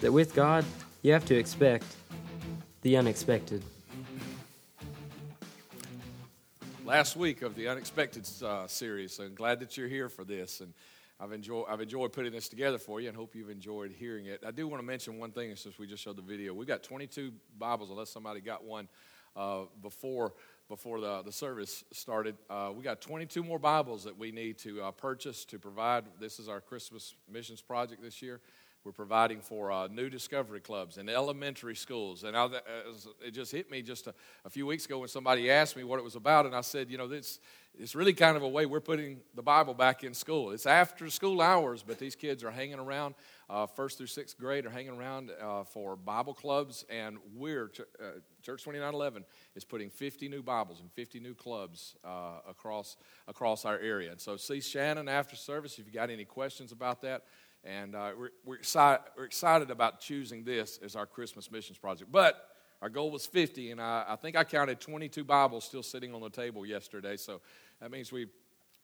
that with God, you have to expect the unexpected. Last week of the Unexpected uh, series, so I'm glad that you're here for this. And I've enjoyed, I've enjoyed putting this together for you and hope you've enjoyed hearing it. I do want to mention one thing since we just showed the video. We got 22 Bibles, unless somebody got one uh, before before the, the service started. Uh, we got 22 more Bibles that we need to uh, purchase to provide. This is our Christmas missions project this year. We're providing for uh, new discovery clubs in elementary schools. And I, it just hit me just a, a, few weeks ago when somebody asked me what it was about. And I said, you know, this, it's really kind of a way we're putting the Bible back in school. It's after school hours, but these kids are hanging around uh, first through sixth grade are hanging around uh, for Bible clubs, and we're, uh, Church 2911 is putting 50 new Bibles and 50 new clubs uh, across, across our area. And so see Shannon after service if you got any questions about that. And uh, we're, we're, excited, we're excited about choosing this as our Christmas missions project. But our goal was 50, and I, I think I counted 22 Bibles still sitting on the table yesterday. So that means we've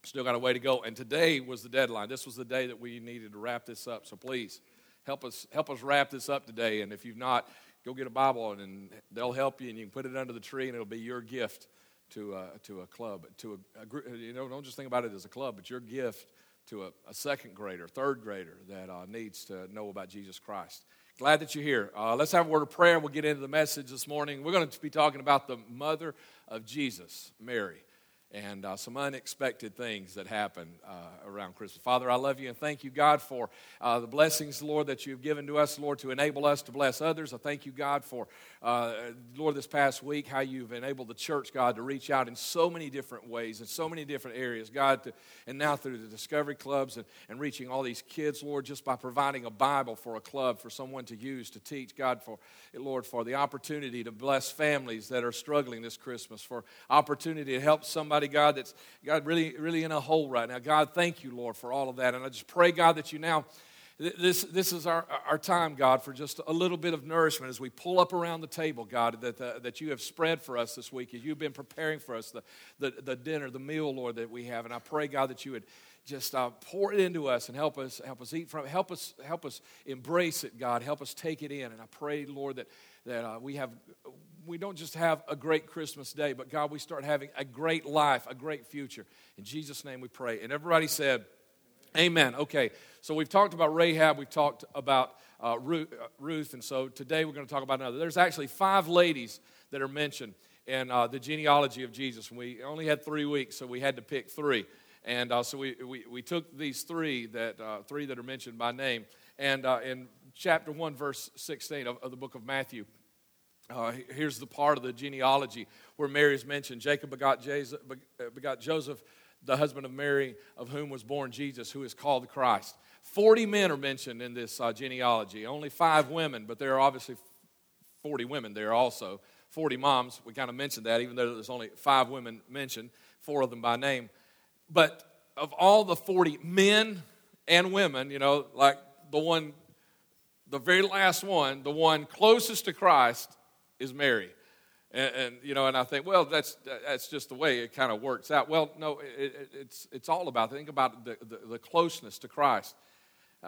Still got a way to go. And today was the deadline. This was the day that we needed to wrap this up. So please help us help us wrap this up today. And if you've not, go get a Bible and they'll help you, and you can put it under the tree, and it'll be your gift to a, to a club, to a, a group. You know, don't just think about it as a club, but your gift to a, a second grader, third grader that uh, needs to know about Jesus Christ. Glad that you're here. Uh, let's have a word of prayer. We'll get into the message this morning. We're going to be talking about the mother of Jesus, Mary and uh, some unexpected things that happen uh, around Christmas. Father, I love you and thank you, God, for uh, the blessings, Lord, that you've given to us, Lord, to enable us to bless others. I thank you, God, for, uh, Lord, this past week, how you've enabled the church, God, to reach out in so many different ways, in so many different areas, God, to, and now through the Discovery Clubs and, and reaching all these kids, Lord, just by providing a Bible for a club for someone to use to teach, God, for, Lord, for the opportunity to bless families that are struggling this Christmas, for opportunity to help somebody somebody, God, that's God really, really in a hole right now. God, thank you, Lord, for all of that. And I just pray, God, that you now this, this is our, our time, God, for just a little bit of nourishment as we pull up around the table, God, that, uh, that you have spread for us this week, as you've been preparing for us the, the, the dinner, the meal, Lord, that we have. And I pray, God, that you would just uh, pour it into us and help us help us eat from. Help us help us embrace it, God. Help us take it in. And I pray, Lord, that that uh, we have we don't just have a great Christmas day, but God, we start having a great life, a great future. In Jesus' name we pray. And everybody said, Amen. Okay, so we've talked about Rahab, we've talked about uh, Ruth, and so today we're going to talk about another. There's actually five ladies that are mentioned in uh, the genealogy of Jesus. We only had three weeks, so we had to pick three. And uh, so we, we, we, took these three that, uh, three that are mentioned by name. And uh, in chapter 1, verse 16 of, of the book of Matthew, uh, here's the part of the genealogy where Mary is mentioned. Jacob begot, Jesus, uh, begot Joseph, the husband of Mary, of whom was born Jesus, who is called the Christ. 40 men are mentioned in this uh, genealogy, only five women, but there are obviously 40 women there also. 40 moms, we kind of mentioned that, even though there's only five women mentioned, four of them by name. But of all the 40 men and women, you know, like the one, the very last one, the one closest to Christ, is Mary. And, and, you know, and I think, well, that's that's just the way it kind of works out. Well, no, it, it, it's it's all about think about the, the, the closeness to Christ.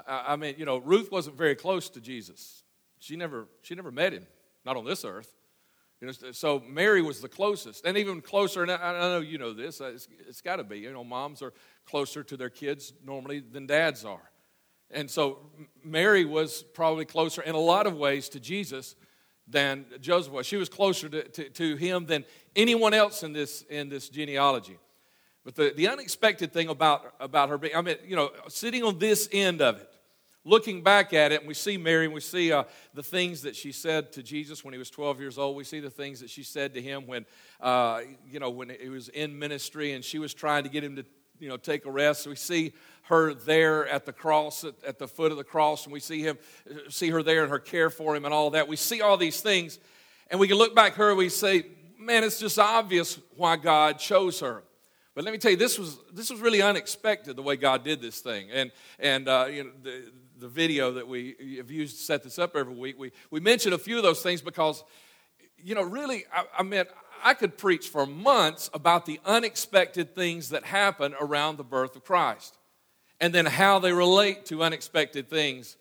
I, I, mean, you know, Ruth wasn't very close to Jesus. She never she never met him, not on this earth. You know, so Mary was the closest, and even closer. And I, I know you know this. it's, it's got to be. You know, moms are closer to their kids normally than dads are, and so Mary was probably closer in a lot of ways to Jesus than Joseph was. She was closer to, to, to, him than anyone else in this, in this genealogy. But the, the unexpected thing about, about her being, I mean, you know, sitting on this end of it, looking back at it, and we see Mary, and we see uh, the things that she said to Jesus when he was 12 years old. We see the things that she said to him when, uh, you know, when he was in ministry and she was trying to get him to, you know, take a rest. We see her there at the cross, at, at, the foot of the cross, and we see him, see her there and her care for him and all that. We see all these things, and we can look back her and we say, man, it's just obvious why God chose her. But let me tell you, this was this was really unexpected the way God did this thing, and and uh, you know the the video that we have used to set this up every week. We we mentioned a few of those things because, you know, really, I, I mean, I could preach for months about the unexpected things that happen around the birth of Christ and then how they relate to unexpected things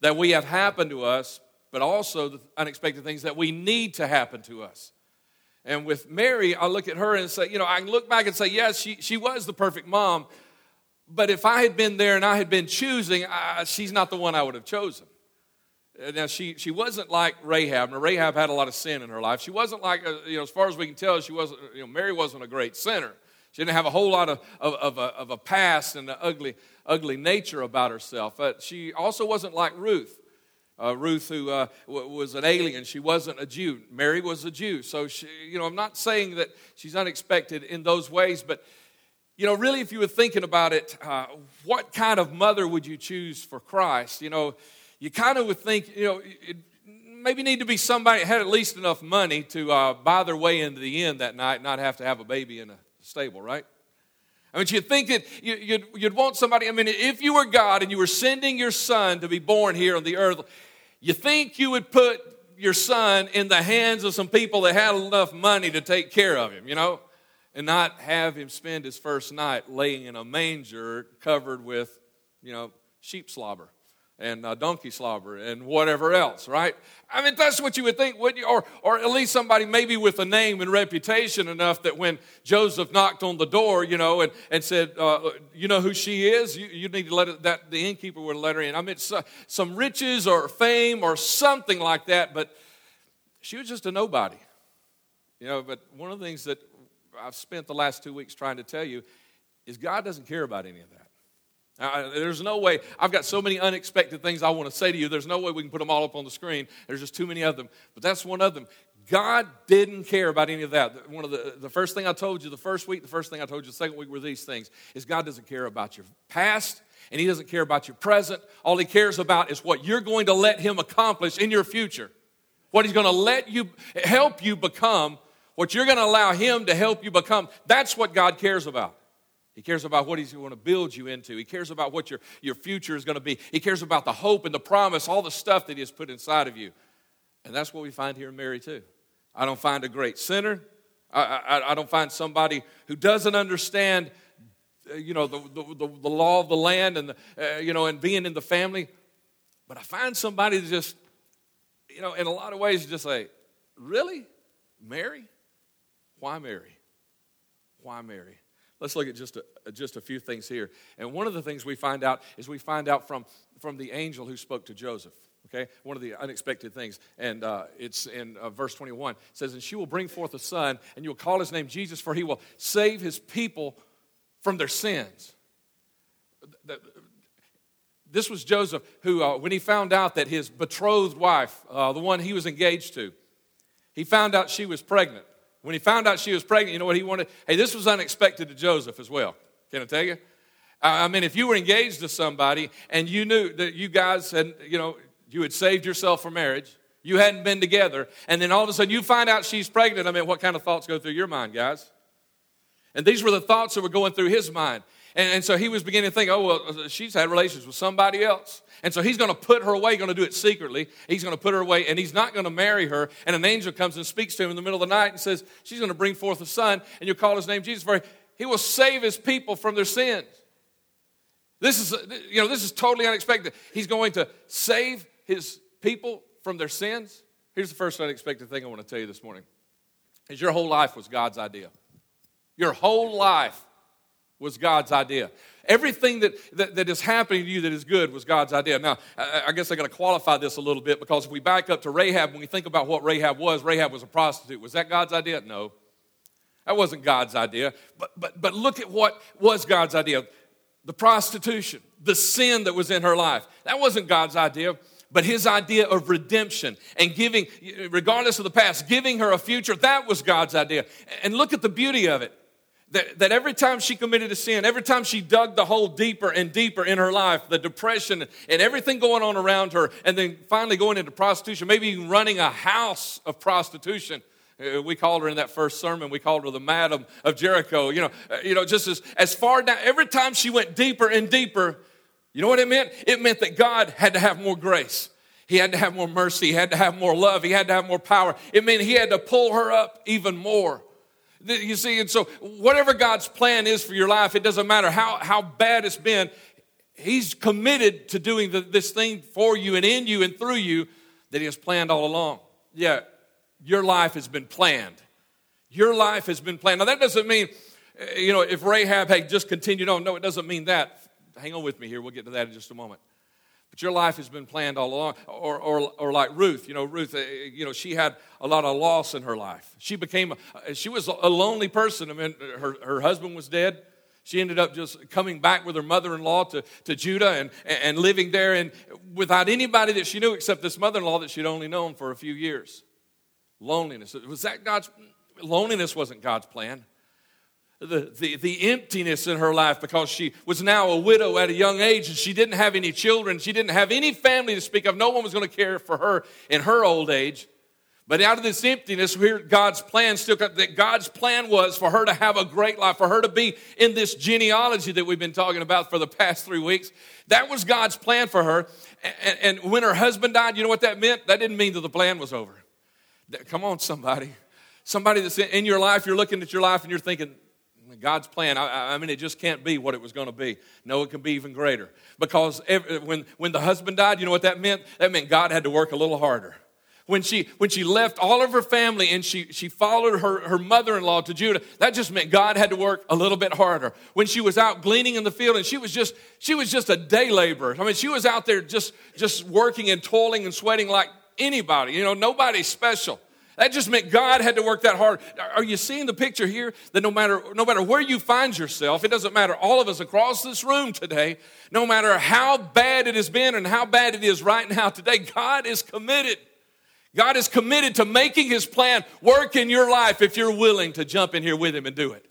that we have happened to us, but also the unexpected things that we need to happen to us. And with Mary, I look at her and say, you know, I look back and say, yes, she, she was the perfect mom, but if I had been there and I had been choosing, I, she's not the one I would have chosen. Uh, now, she, she wasn't like Rahab. Now, Rahab had a lot of sin in her life. She wasn't like, uh, you know, as far as we can tell, she wasn't, you know, Mary wasn't a great sinner. She didn't have a whole lot of, of, of, a, of a past and an ugly, ugly nature about herself. But she also wasn't like Ruth. Uh, Ruth, who uh, w- was an alien, she wasn't a Jew. Mary was a Jew. So, she, you know, I'm not saying that she's unexpected in those ways, but, you know, really, if you were thinking about it, uh, what kind of mother would you choose for Christ? You know, you kind of would think, you know, it maybe need to be somebody that had at least enough money to uh, buy their way into the inn that night, not have to have a baby in a stable, right? I mean, you'd think that you'd, you'd want somebody, I mean, if you were God and you were sending your son to be born here on the earth, you think you would put your son in the hands of some people that had enough money to take care of him, you know, and not have him spend his first night laying in a manger covered with, you know, sheep slobber and uh, donkey slobber and whatever else, right? I mean, that's what you would think, wouldn't you? Or, or at least somebody maybe with a name and reputation enough that when Joseph knocked on the door, you know, and, and said, uh, you know who she is? You, you need to let it, that the innkeeper would let her in. I mean, so, some riches or fame or something like that, but she was just a nobody. You know, but one of the things that I've spent the last two weeks trying to tell you is God doesn't care about any of that. Uh, there's no way. I've got so many unexpected things I want to say to you. There's no way we can put them all up on the screen. There's just too many of them. But that's one of them. God didn't care about any of that. One of the, the first thing I told you the first week, the first thing I told you the second week were these things is God doesn't care about your past and he doesn't care about your present. All he cares about is what you're going to let him accomplish in your future. What he's going to let you help you become, what you're going to allow him to help you become. That's what God cares about. He cares about what he's going to build you into. He cares about what your, your future is going to be. He cares about the hope and the promise, all the stuff that he has put inside of you. And that's what we find here in Mary, too. I don't find a great sinner. I, I, I don't find somebody who doesn't understand, uh, you know, the, the, the, the, law of the land and, the, uh, you know, and being in the family. But I find somebody that just, you know, in a lot of ways, just like, really? Mary? Why Mary? Why Mary? Let's look at just a, just a few things here. And one of the things we find out is we find out from, from the angel who spoke to Joseph. Okay, one of the unexpected things, and uh, it's in uh, verse 21. It says, "And she will bring forth a son, and you will call his name Jesus, for he will save his people from their sins." This was Joseph, who, uh, when he found out that his betrothed wife, uh, the one he was engaged to, he found out she was pregnant. When he found out she was pregnant, you know what he wanted? Hey, this was unexpected to Joseph as well. Can I tell you? I mean, if you were engaged to somebody and you knew that you guys had, you know, you had saved yourself for marriage, you hadn't been together, and then all of a sudden you find out she's pregnant, I mean, what kind of thoughts go through your mind, guys? And these were the thoughts that were going through his mind. And, and so he was beginning to think, oh, well, she's had relations with somebody else. And so he's going to put her away, going to do it secretly. He's going to put her away, and he's not going to marry her. And an angel comes and speaks to him in the middle of the night and says, She's going to bring forth a son, and you'll call his name Jesus, for he will save his people from their sins. This is, you know, this is totally unexpected. He's going to save his people from their sins. Here's the first unexpected thing I want to tell you this morning. Is your whole life was God's idea. Your whole life was God's idea. Everything that, that, that is happening to you that is good was God's idea. Now, I, I guess I got to qualify this a little bit because if we back up to Rahab, when we think about what Rahab was, Rahab was a prostitute. Was that God's idea? No. That wasn't God's idea. But, but, but look at what was God's idea the prostitution, the sin that was in her life. That wasn't God's idea but his idea of redemption and giving, regardless of the past, giving her a future, that was God's idea. And look at the beauty of it. That, that every time she committed a sin, every time she dug the hole deeper and deeper in her life, the depression and everything going on around her, and then finally going into prostitution, maybe even running a house of prostitution. Uh, we called her in that first sermon, we called her the Madam of Jericho. You know, uh, you know just as, as far down, every time she went deeper and deeper, you know what it meant? It meant that God had to have more grace. He had to have more mercy. He had to have more love. He had to have more power. It meant he had to pull her up even more. You see, and so whatever God's plan is for your life, it doesn't matter how, how bad it's been, He's committed to doing the, this thing for you and in you and through you that He has planned all along. Yeah, your life has been planned. Your life has been planned. Now, that doesn't mean, eh, you know, if Rahab had just continued on. No, it doesn't mean that. Hang on with me here. We'll get to that in just a moment. But your life has been planned all along. Or, or, or like Ruth, you know, Ruth, eh, you know, she had a lot of loss in her life. She became, a, she was a lonely person. I mean, her, her husband was dead. She ended up just coming back with her mother in law to, to Judah and, and living there and without anybody that she knew except this mother in law that she'd only known for a few years. Loneliness. Was that God's? Loneliness wasn't God's plan. The, the, the emptiness in her life because she was now a widow at a young age and she didn't have any children. She didn't have any family to speak of. No one was going to care for her in her old age. But out of this emptiness, here God's plan still that God's plan was for her to have a great life, for her to be in this genealogy that we've been talking about for the past three weeks. That was God's plan for her. And, and when her husband died, you know what that meant? That didn't mean that the plan was over. Come on, somebody. Somebody that's in your life, you're looking at your life and you're thinking, God's plan, I, I mean, it just can't be what it was going to be. No, it can be even greater. Because every, uh, when, when the husband died, you know what that meant? That meant God had to work a little harder when she when she left all of her family and she she followed her, her mother-in-law to Judah, that just meant God had to work a little bit harder. When she was out gleaning in the field and she was just she was just a day laborer. I mean, she was out there just just working and toiling and sweating like anybody, you know, nobody special. That just meant God had to work that hard. Are you seeing the picture here? That no matter, no matter where you find yourself, it doesn't matter, all of us across this room today, no matter how bad it has been and how bad it is right now today, God is committed God is committed to making his plan work in your life if you're willing to jump in here with him and do it.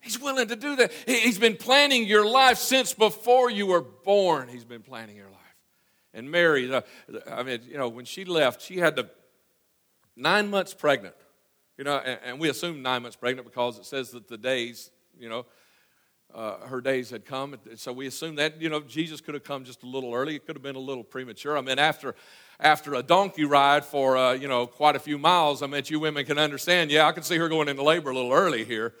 He's willing to do that. He's been planning your life since before you were born. He's been planning your life. And Mary, I mean, you know, when she left, she had to, nine months pregnant. You know, and, and we assume nine months pregnant because it says that the days, you know, uh, her days had come. So we assume that, you know, Jesus could have come just a little early. It could have been a little premature. I mean, after after a donkey ride for, uh, you know, quite a few miles, I mean, you women can understand, yeah, I can see her going into labor a little early here.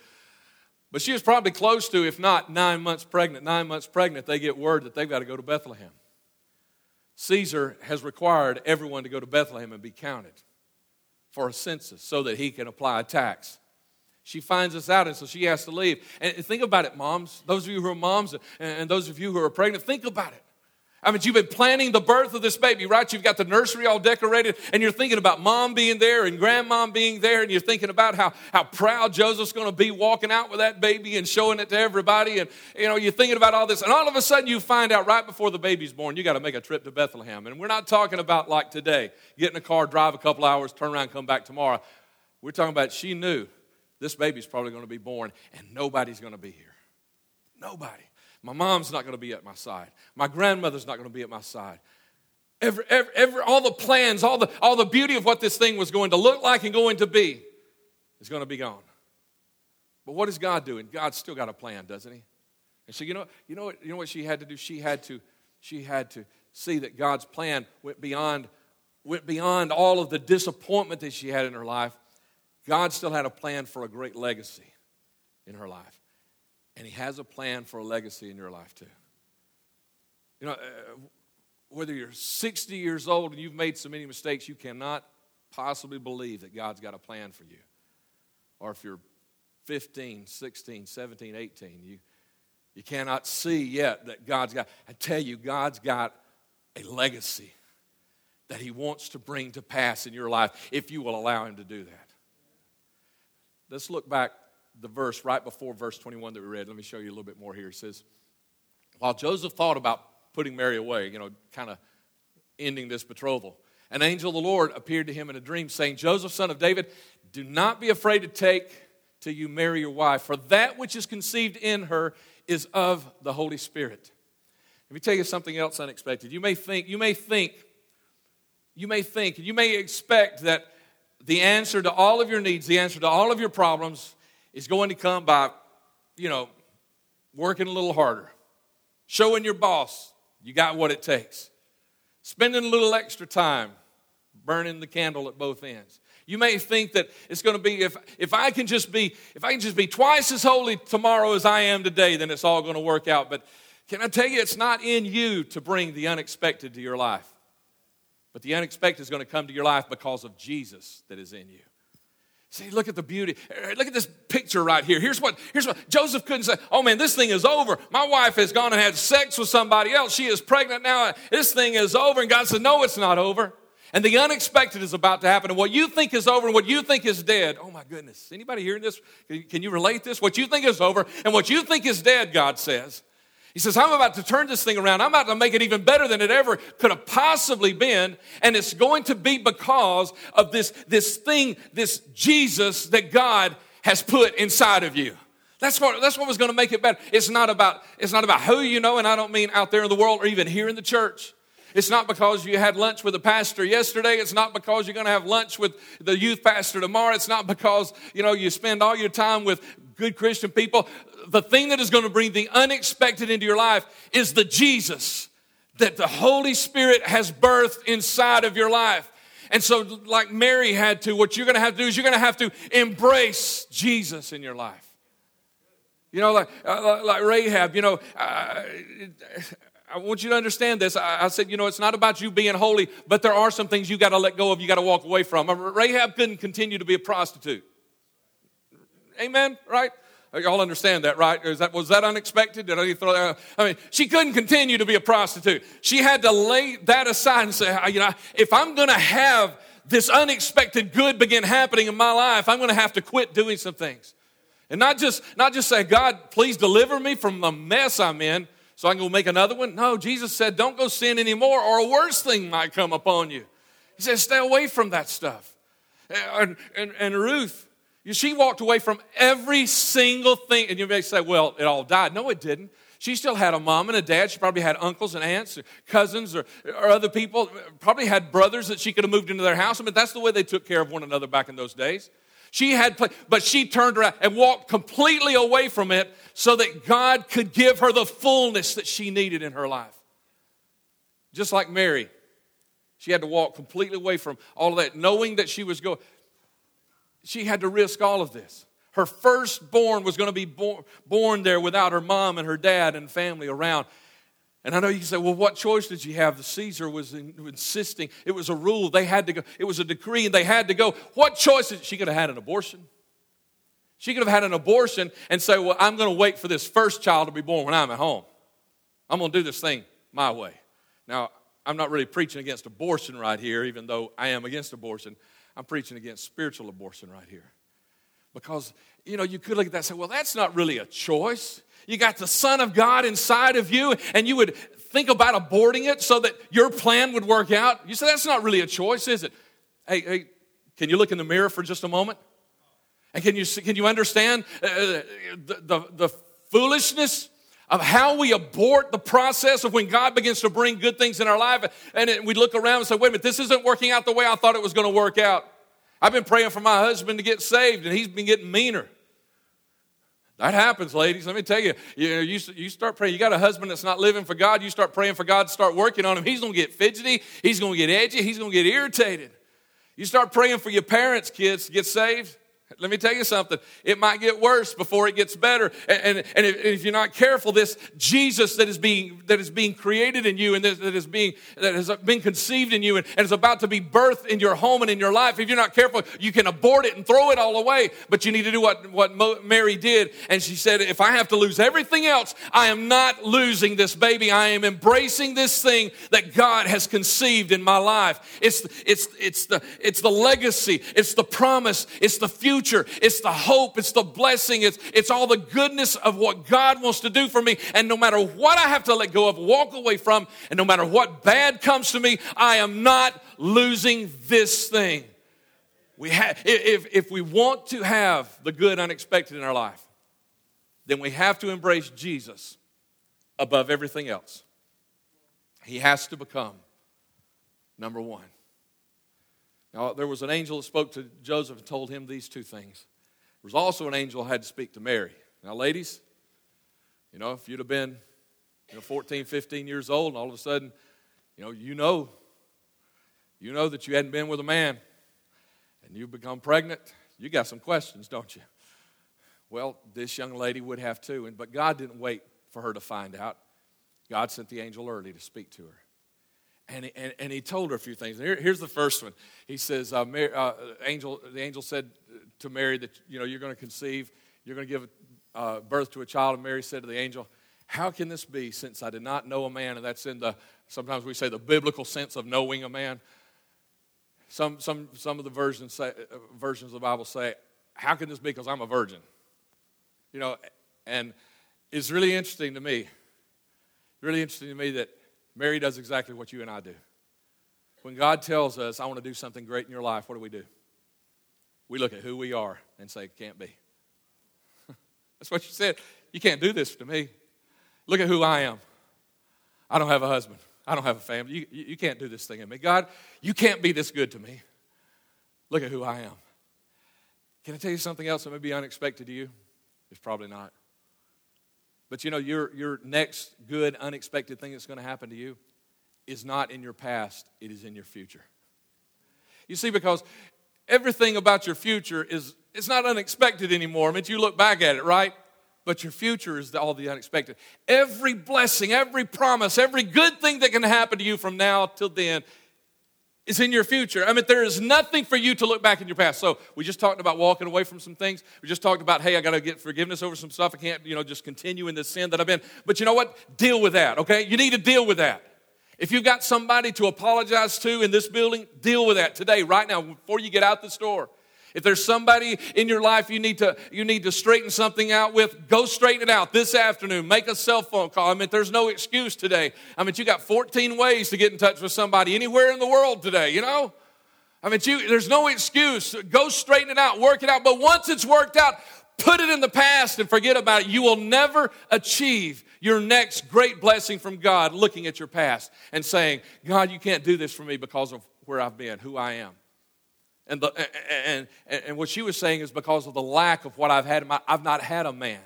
But she was probably close to, if not nine months pregnant. Nine months pregnant, they get word that they've got to go to Bethlehem. Caesar has required everyone to go to Bethlehem and be counted for a census so that he can apply a tax. She finds us out, and so she has to leave. And think about it, moms. Those of you who are moms and those of you who are pregnant, think about it. I mean, you've been planning the birth of this baby, right? You've got the nursery all decorated, and you're thinking about mom being there and grandmom being there, and you're thinking about how, how proud Joseph's going to be walking out with that baby and showing it to everybody. And, you know, you're thinking about all this, and all of a sudden you find out right before the baby's born, you got to make a trip to Bethlehem. And we're not talking about like today, get in a car, drive a couple hours, turn around, come back tomorrow. We're talking about she knew this baby's probably going to be born, and nobody's going to be here. Nobody. My mom's not going to be at my side. My grandmother's not going to be at my side. Every, every, every, all the plans, all the, all the beauty of what this thing was going to look like and going to be is going to be gone. But what is God doing? God's still got a plan, doesn't he? And so you know, you know what, you know what she had to do? She had to, she had to see that God's plan went beyond, went beyond all of the disappointment that she had in her life. God still had a plan for a great legacy in her life. And He has a plan for a legacy in your life, too. You know, uh, whether you're 60 years old and you've made so many mistakes, you cannot possibly believe that God's got a plan for you. Or if you're 15, 16, 17, 18, you, you cannot see yet that God's got, I tell you, God's got a legacy that He wants to bring to pass in your life if you will allow Him to do that. Let's look back the verse right before verse 21 that we read. Let me show you a little bit more here. It says, While Joseph thought about putting Mary away, you know, kind of ending this betrothal, an angel of the Lord appeared to him in a dream, saying, Joseph, son of David, do not be afraid to take to you Mary, your wife, for that which is conceived in her is of the Holy Spirit. Let me tell you something else unexpected. You may think, you may think, you may think, you may expect that the answer to all of your needs, the answer to all of your problems, is going to come by, you know, working a little harder, showing your boss you got what it takes, spending a little extra time, burning the candle at both ends. You may think that it's going to be if, if I can just be if I can just be twice as holy tomorrow as I am today, then it's all going to work out. But Can I tell you, it's not in you to bring the unexpected to your life, but the unexpected is going to come to your life because of Jesus that is in you. See, look at the beauty. Er, look at this picture right here. Here's what, here's what Joseph couldn't say, oh man, this thing is over. My wife has gone and had sex with somebody else. She is pregnant now. This thing is over. And God said, no, it's not over. And the unexpected is about to happen. And what you think is over and what you think is dead. Oh my goodness. Anybody hearing this? Can you relate this? What you think is over and what you think is dead, God says. He says, I'm about to turn this thing around. I'm about to make it even better than it ever could have possibly been. And it's going to be because of this, this thing, this Jesus that God has put inside of you. That's what, that's what was going to make it better. It's not about, it's not about who you know, and I don't mean out there in the world or even here in the church. It's not because you had lunch with a pastor yesterday. It's not because you're going to have lunch with the youth pastor tomorrow. It's not because, you know, you spend all your time with good Christian people. The thing that is going to bring the unexpected into your life is the Jesus that the Holy Spirit has birthed inside of your life. And so, like Mary had to, what you're going to have to do is you're going to have to embrace Jesus in your life. You know, like, uh, like Rahab, you know, uh, I want you to understand this. I, I, said, you know, it's not about you being holy, but there are some things you got to let go of, you got to walk away from. Rahab couldn't continue to be a prostitute. Amen, right? Y'all understand that, right? That, was that unexpected? Did I throw that? Out? I mean, she couldn't continue to be a prostitute. She had to lay that aside and say, you know, if I'm going to have this unexpected good begin happening in my life, I'm going to have to quit doing some things. And not just, not just say, God, please deliver me from the mess I'm in, so I can go make another one? No, Jesus said, don't go sin anymore, or a worse thing might come upon you. He said, stay away from that stuff. And, and, and Ruth, she walked away from every single thing. And you may say, well, it all died. No, it didn't. She still had a mom and a dad. She probably had uncles and aunts, or cousins, or, or other people. Probably had brothers that she could have moved into their house. I mean, that's the way they took care of one another back in those days. She had, but she turned around and walked completely away from it so that God could give her the fullness that she needed in her life. Just like Mary, she had to walk completely away from all of that, knowing that she was going. She had to risk all of this. Her firstborn was going to be born, born there without her mom and her dad and family around. And I know you can say, well, what choice did you have? The Caesar was insisting. It was a rule. They had to go. It was a decree and they had to go. What choice did she could have had an abortion? She could have had an abortion and say, well, I'm going to wait for this first child to be born when I'm at home. I'm going to do this thing my way. Now, I'm not really preaching against abortion right here, even though I am against abortion. I'm preaching against spiritual abortion right here. Because, you know, you could look at that and say, well, that's not really a choice. You got the Son of God inside of you, and you would think about aborting it so that your plan would work out. You say, that's not really a choice, is it? Hey, hey, can you look in the mirror for just a moment? And can you, can you understand uh, the, the, the foolishness of how we abort the process of when God begins to bring good things in our life? And we look around and say, wait a minute, this isn't working out the way I thought it was going to work out. I've been praying for my husband to get saved, and he's been getting meaner. That happens, ladies. Let me tell you, you, know, you, you start praying. You got a husband that's not living for God. You start praying for God to start working on him. He's going to get fidgety. He's going to get edgy. He's going to get irritated. You start praying for your parents, kids, to get saved. Let me tell you something. It might get worse before it gets better. And, and, and, if, you're not careful, this Jesus that is being, that is being created in you and that, that, is being, that has been conceived in you and, and is about to be birthed in your home and in your life, if you're not careful, you can abort it and throw it all away. But you need to do what, what Mary did. And she said, if I have to lose everything else, I am not losing this baby. I am embracing this thing that God has conceived in my life. It's, it's, it's, the, it's the legacy. It's the promise. It's the future future. It's the hope. It's the blessing. It's, it's all the goodness of what God wants to do for me. And no matter what I have to let go of, walk away from, and no matter what bad comes to me, I am not losing this thing. We have, if, if we want to have the good unexpected in our life, then we have to embrace Jesus above everything else. He has to become number one. Now, there was an angel that spoke to Joseph and told him these two things. There was also an angel who had to speak to Mary. Now, ladies, you know, if you'd have been you know, 14, 15 years old, and all of a sudden, you know, you know, you know that you hadn't been with a man, and you've become pregnant, you got some questions, don't you? Well, this young lady would have too, and but God didn't wait for her to find out. God sent the angel early to speak to her. And he, and, and he told her a few things. Here, here's the first one. He says, uh, Mary, uh, angel, the angel said to Mary that, you know, you're going to conceive, you're going to give uh, birth to a child. And Mary said to the angel, how can this be since I did not know a man? And that's in the, sometimes we say the biblical sense of knowing a man. Some, some, some of the versions, say, uh, versions of the Bible say, how can this be because I'm a virgin? You know, and it's really interesting to me, really interesting to me that Mary does exactly what you and I do. When God tells us, I want to do something great in your life, what do we do? We look at who we are and say, can't be. That's what you said. You can't do this to me. Look at who I am. I don't have a husband. I don't have a family. You, you can't do this thing in me. God, you can't be this good to me. Look at who I am. Can I tell you something else that may be unexpected to you? It's probably not. But you know, your, your next good, unexpected thing that's going to happen to you is not in your past, it is in your future. You see, because everything about your future is it's not unexpected anymore. I mean, you look back at it, right? But your future is all the unexpected. Every blessing, every promise, every good thing that can happen to you from now till then is in your future. I mean, there is nothing for you to look back in your past. So we just talked about walking away from some things. We just talked about, hey, I got to get forgiveness over some stuff. I can't, you know, just continue in this sin that I've been. But you know what? Deal with that, okay? You need to deal with that. If you've got somebody to apologize to in this building, deal with that today, right now, before you get out the door. If there's somebody in your life you need to you need to straighten something out with, go straighten it out this afternoon. Make a cell phone call. I mean, there's no excuse today. I mean, you got 14 ways to get in touch with somebody anywhere in the world today, you know? I mean, you, there's no excuse. Go straighten it out, work it out. But once it's worked out, put it in the past and forget about it. You will never achieve your next great blessing from God looking at your past and saying, God, you can't do this for me because of where I've been, who I am. And, the, and, and, and what she was saying is because of the lack of what I've had, my, I've not had a man.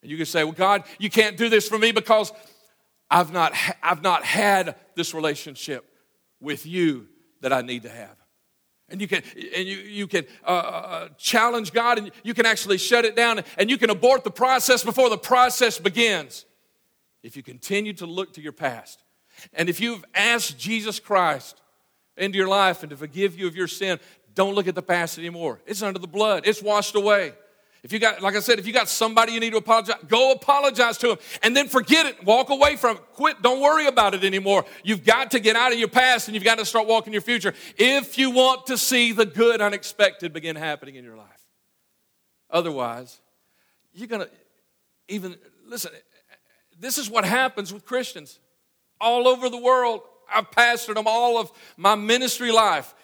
And you can say, well, God, you can't do this for me because I've not, I've not had this relationship with you that I need to have. And you can, and you, you can uh, uh, uh challenge God and you can actually shut it down and you can abort the process before the process begins. If you continue to look to your past. And if you've asked Jesus Christ into your life and to forgive you of your sin, don't look at the past anymore. It's under the blood, it's washed away. If you got, like I said, if you got somebody you need to apologize, go apologize to them and then forget it. Walk away from it. Quit. Don't worry about it anymore. You've got to get out of your past and you've got to start walking your future if you want to see the good unexpected begin happening in your life. Otherwise, you're going to even, listen, this is what happens with Christians all over the world. I've pastored them all of my ministry life,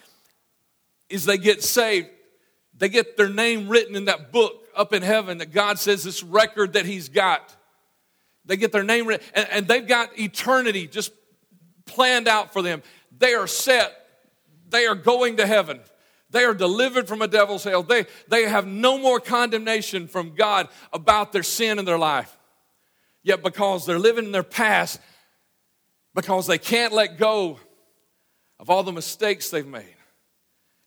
is they get saved. They get their name written in that book up in heaven that God says this record that He's got. They get their name written, and, and they've got eternity just planned out for them. They are set. They are going to heaven. They are delivered from a devil's hell. They, they have no more condemnation from God about their sin in their life. Yet, because they're living in their past, because they can't let go of all the mistakes they've made.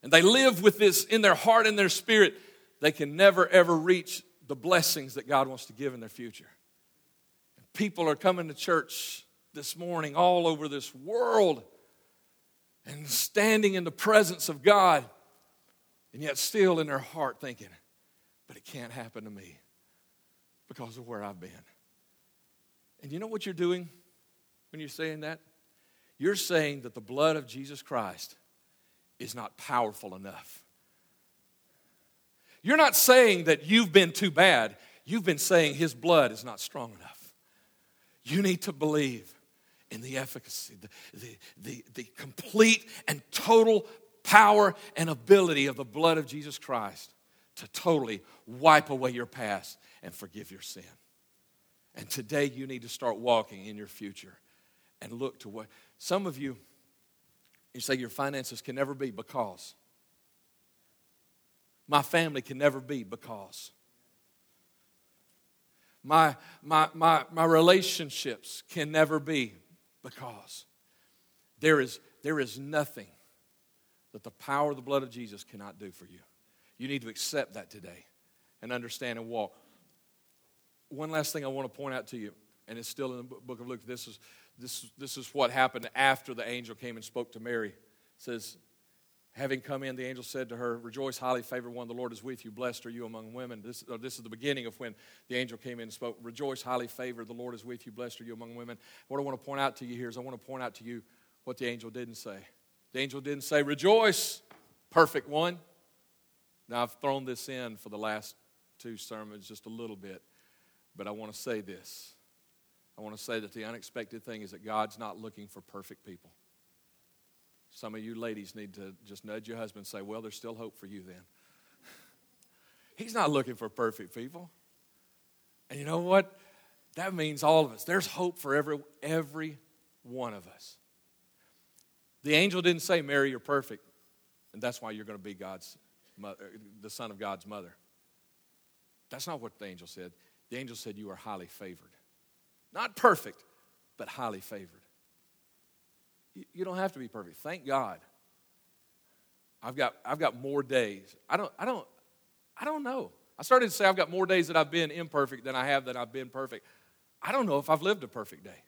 And they live with this in their heart and their spirit. They can never, ever reach the blessings that God wants to give in their future. People are coming to church this morning all over this world and standing in the presence of God, and yet still in their heart thinking, but it can't happen to me because of where I've been. And you know what you're doing? When you're saying that? You're saying that the blood of Jesus Christ is not powerful enough. You're not saying that you've been too bad. You've been saying his blood is not strong enough. You need to believe in the efficacy, the, the, the, the complete and total power and ability of the blood of Jesus Christ to totally wipe away your past and forgive your sin. And today you need to start walking in your future and look to what some of you you say your finances can never be because my family can never be because my my my, my relationships can never be because there is there is nothing that the power of the blood of Jesus cannot do for you. You need to accept that today and understand and walk. One last thing I want to point out to you and it's still in the book of Luke. This is, this, this is what happened after the angel came and spoke to Mary. It says, Having come in, the angel said to her, Rejoice, highly favored one, the Lord is with you. Blessed are you among women. This, uh, this is the beginning of when the angel came in and spoke. Rejoice, highly favored, the Lord is with you. Blessed are you among women. What I want to point out to you here is I want to point out to you what the angel didn't say. The angel didn't say, Rejoice, perfect one. Now, I've thrown this in for the last two sermons just a little bit, but I want to say this. I want to say that the unexpected thing is that God's not looking for perfect people. Some of you ladies need to just nudge your husband and say, Well, there's still hope for you then. He's not looking for perfect people. And you know what? That means all of us. There's hope for every, every one of us. The angel didn't say, Mary, you're perfect, and that's why you're going to be God's mother, uh, the son of God's mother. That's not what the angel said. The angel said, You are highly favored. Not perfect, but highly favored. You don't have to be perfect. Thank God. I've got, I've got more days. I don't, I, don't, I don't know. I started to say I've got more days that I've been imperfect than I have that I've been perfect. I don't know if I've lived a perfect day.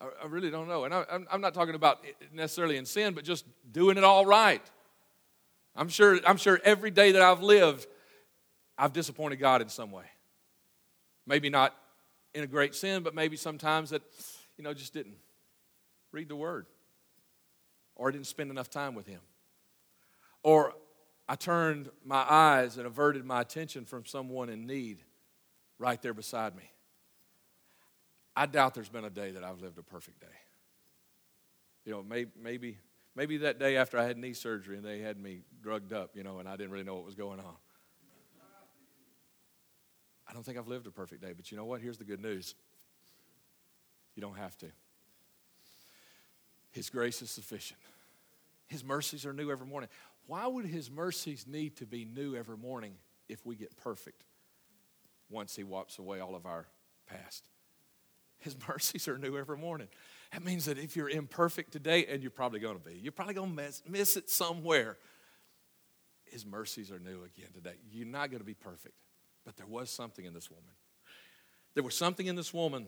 I, I really don't know. And I, I'm, not talking about necessarily in sin, but just doing it all right. I'm sure, I'm sure every day that I've lived, I've disappointed God in some way. Maybe not in a great sin, but maybe sometimes that, you know, just didn't read the Word, or I didn't spend enough time with Him, or I turned my eyes and averted my attention from someone in need right there beside me. I doubt there's been a day that I've lived a perfect day. You know, maybe, maybe, maybe that day after I had knee surgery and they had me drugged up, you know, and I didn't really know what was going on. I don't think I've lived a perfect day, but you know what? Here's the good news you don't have to. His grace is sufficient. His mercies are new every morning. Why would His mercies need to be new every morning if we get perfect once He wipes away all of our past? His mercies are new every morning. That means that if you're imperfect today, and you're probably going to be, you're probably going to miss, miss it somewhere. His mercies are new again today. You're not going to be perfect, but there was something in this woman. There was something in this woman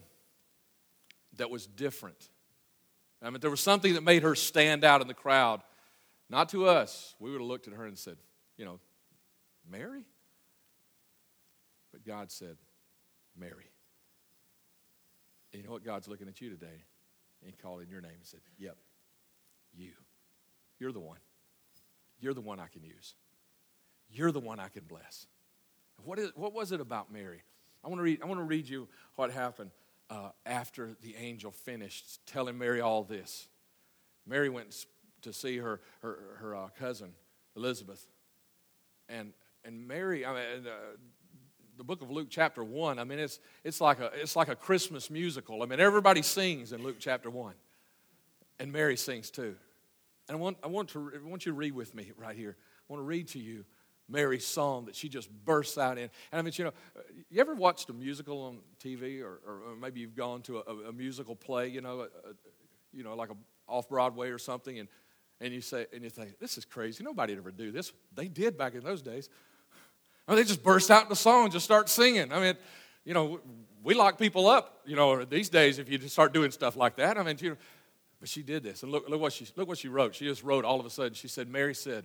that was different I mean, there was something that made her stand out in the crowd. Not to us. We would have looked at her and said, you know, Mary? But God said, Mary. And you know what? God's looking at you today. And he called in your name and said, Yep, you. You're the one. You're the one I can use. You're the one I can bless. What, is, what was it about Mary? I want to read, I want to read you what happened uh, after the angel finished telling Mary all this. Mary went to see her, her, her uh, cousin, Elizabeth. And, and Mary, I mean, uh, the book of Luke, chapter 1, I mean, it's, it's, like a, it's like a Christmas musical. I mean, everybody sings in Luke, chapter 1. And Mary sings too. And I want, I want, to, I want you to read with me right here. I want to read to you Mary's song that she just bursts out in. And I mean, you know, uh, you ever watched a musical on TV, or, or maybe you've gone to a, a musical play, you know, a, a, you know, like a off Broadway or something, and and you say and you think this is crazy. Nobody would ever do this. They did back in those days. I mean, they just burst out in a song and just start singing. I mean, you know, we lock people up. You know, these days if you just start doing stuff like that. I mean, you know, but she did this, and look, look what she look what she wrote. She just wrote all of a sudden. She said, Mary said.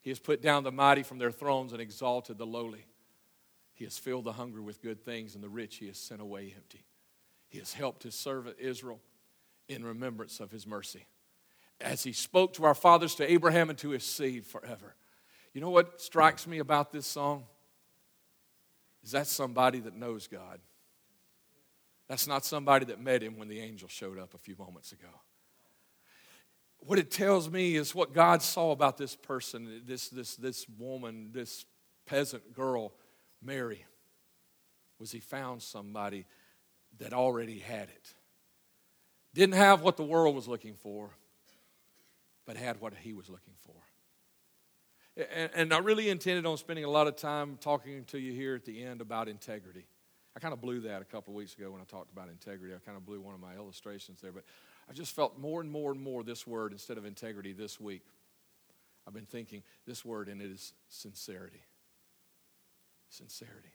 He has put down the mighty from their thrones and exalted the lowly. He has filled the hungry with good things, and the rich he has sent away empty. He has helped his servant Israel in remembrance of his mercy, as he spoke to our fathers, to Abraham, and to his seed forever. You know what strikes me about this song? Is that somebody that knows God. That's not somebody that met him when the angel showed up a few moments ago what it tells me is what God saw about this person, this, this, this woman, this peasant girl, Mary, was he found somebody that already had it. didn't have what the world was looking for, but had what he was looking for. And, and I really intended on spending a lot of time talking to you here at the end about integrity. I kind of blew that a couple of weeks ago when I talked about integrity. I kind of blew one of my illustrations there, but I just felt more and more and more this word instead of integrity this week. I've been thinking this word, and it is sincerity. Sincerity.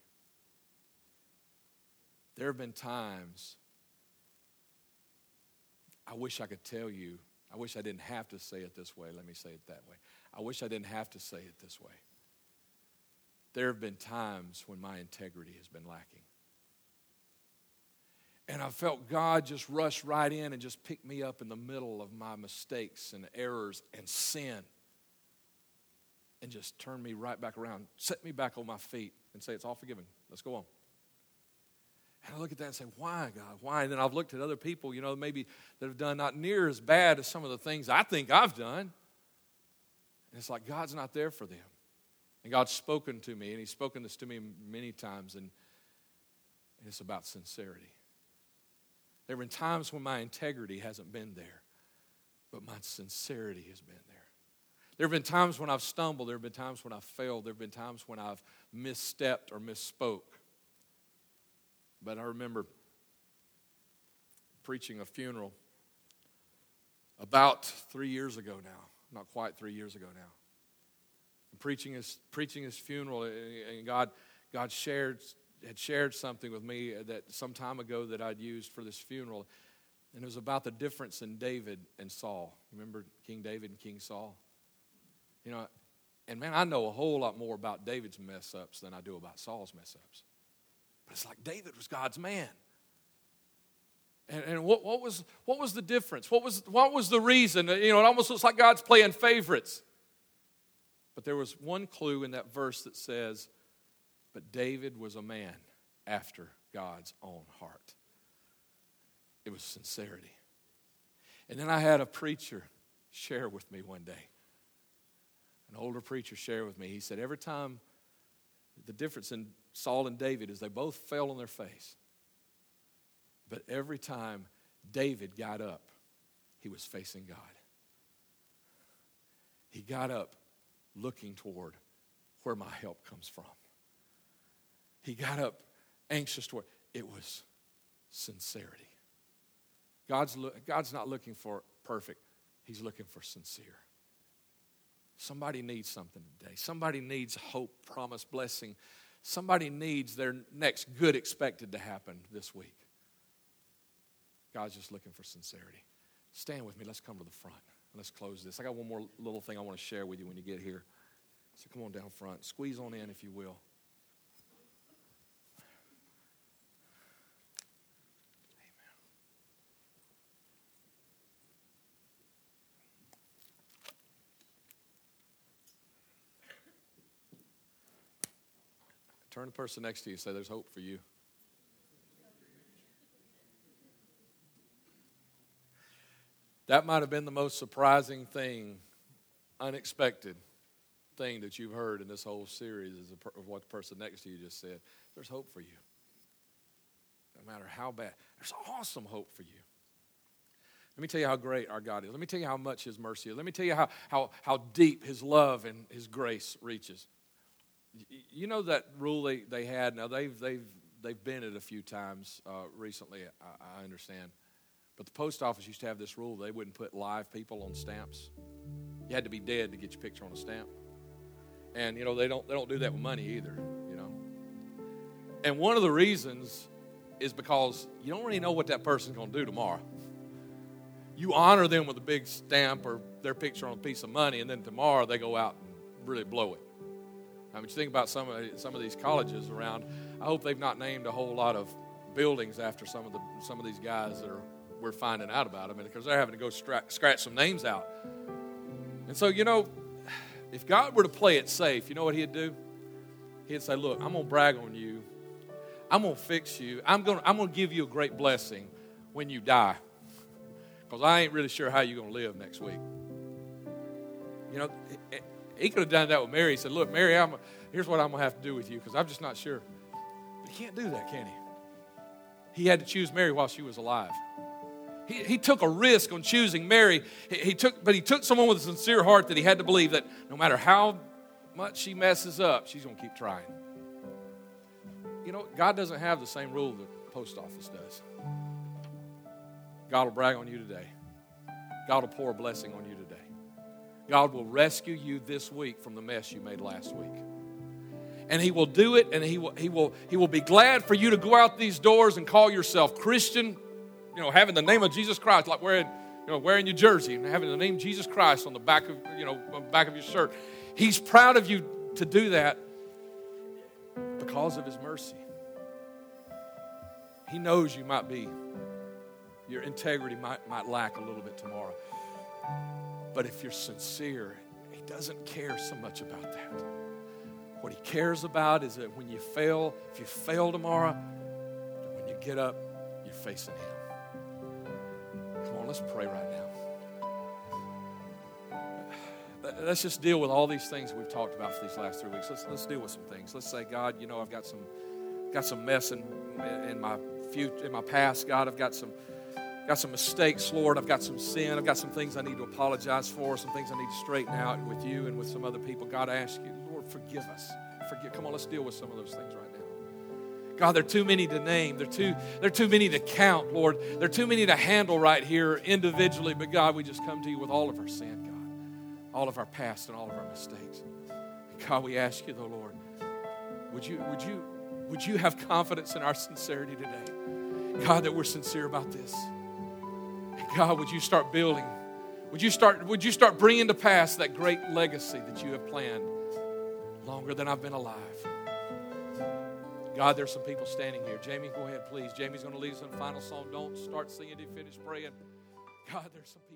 There have been times I wish I could tell you, I wish I didn't have to say it this way. Let me say it that way. I wish I didn't have to say it this way. There have been times when my integrity has been lacking. And I felt God just rush right in and just pick me up in the middle of my mistakes and errors and sin and just turn me right back around, set me back on my feet, and say, It's all forgiven. Let's go on. And I look at that and say, Why, God? Why? And then I've looked at other people, you know, maybe that have done not near as bad as some of the things I think I've done. And it's like God's not there for them. And God's spoken to me, and He's spoken this to me many times, and, and it's about sincerity. There have been times when my integrity hasn't been there, but my sincerity has been there. There have been times when I've stumbled, there have been times when I've failed, there have been times when I've misstepped or misspoke. But I remember preaching a funeral about three years ago now, not quite three years ago now. Preaching his, preaching his funeral, and God, God shared had shared something with me uh, that some time ago that I'd used for this funeral, and it was about the difference in David and Saul. Remember King David and King Saul? You know, and man, I know a whole lot more about David's mess ups than I do about Saul's mess ups. But it's like David was God's man. And, and what, what, was, what was the difference? What was, what was the reason? You know, it almost looks like God's playing favorites. But there was one clue in that verse that says, but David was a man after God's own heart. It was sincerity. And then I had a preacher share with me one day. An older preacher share with me. He said, Every time the difference in Saul and David is they both fell on their face. But every time David got up, he was facing God. He got up looking toward where my help comes from. He got up anxious toward it was sincerity. God's, God's not looking for perfect, He's looking for sincere. Somebody needs something today. Somebody needs hope, promise, blessing. Somebody needs their next good expected to happen this week. God's just looking for sincerity. Stand with me. Let's come to the front. Let's close this. I got one more little thing I want to share with you when you get here. So come on down front. Squeeze on in if you will. Turn to the person next to you and say, There's hope for you. That might have been the most surprising thing, unexpected thing that you've heard in this whole series is of what the person next to you just said. There's hope for you. No matter how bad, there's awesome hope for you. Let me tell you how great our God is. Let me tell you how much His mercy is. Let me tell you how, how, how deep His love and His grace reaches. You know that rule they, they had? Now, they've, they've, they've been it a few times uh, recently, I, I understand. But the post office used to have this rule they wouldn't put live people on stamps. You had to be dead to get your picture on a stamp. And, you know, they don't, they don't do that with money either, you know. And one of the reasons is because you don't really know what that person's going to do tomorrow. You honor them with a big stamp or their picture on a piece of money, and then tomorrow they go out and really blow it. I mean, you think about some of, some of these colleges around. I hope they've not named a whole lot of buildings after some of the some of these guys that are we're finding out about them, because they're having to go scratch some names out. And so, you know, if God were to play it safe, you know what He'd do? He'd say, "Look, I'm gonna brag on you. I'm gonna fix you. I'm gonna I'm gonna give you a great blessing when you die, because I ain't really sure how you're gonna live next week." You know, he could have done that with Mary. He said, Look, Mary, I'm, here's what I'm going to have to do with you because I'm just not sure. But he can't do that, can he? He had to choose Mary while she was alive. He, he took a risk on choosing Mary. He, he took, but he took someone with a sincere heart that he had to believe that no matter how much she messes up, she's going to keep trying. You know, God doesn't have the same rule that the post office does. God will brag on you today. God will pour a blessing on you today. God will rescue you this week from the mess you made last week. And he will do it and he will, he will, he will be glad for you to go out these doors and call yourself Christian, you know, having the name of Jesus Christ, like wearing, you know, wearing your jersey and having the name Jesus Christ on the back of, you know, back of your shirt. He's proud of you to do that because of his mercy. He knows you might be, your integrity might, might lack a little bit tomorrow. But if you're sincere, He doesn't care so much about that. What He cares about is that when you fail, if you fail tomorrow, when you get up, you're facing Him. Come on, let's pray right now. Let's just deal with all these things we've talked about for these last three weeks. Let's, let's deal with some things. Let's say, God, you know, I've got some, got some mess in, in my future, in my past. God, I've got some got some mistakes, Lord. I've got some sin. I've got some things I need to apologize for, some things I need to straighten out with you and with some other people. God, I ask you, Lord, forgive us. Forgive. Come on, let's deal with some of those things right now. God, there are too many to name. There are too, there are too many to count, Lord. There are too many to handle right here individually. But God, we just come to you with all of our sin, God, all of our past and all of our mistakes. God, we ask you, though, Lord, would you, would you, would you have confidence in our sincerity today? God, that we're sincere about this. God, would you start building? Would you start, would you start bringing to pass that great legacy that you have planned longer than I've been alive? God, there's some people standing here. Jamie, go ahead, please. Jamie's going to lead us in the final song. Don't start singing to finish praying. God, there's some people.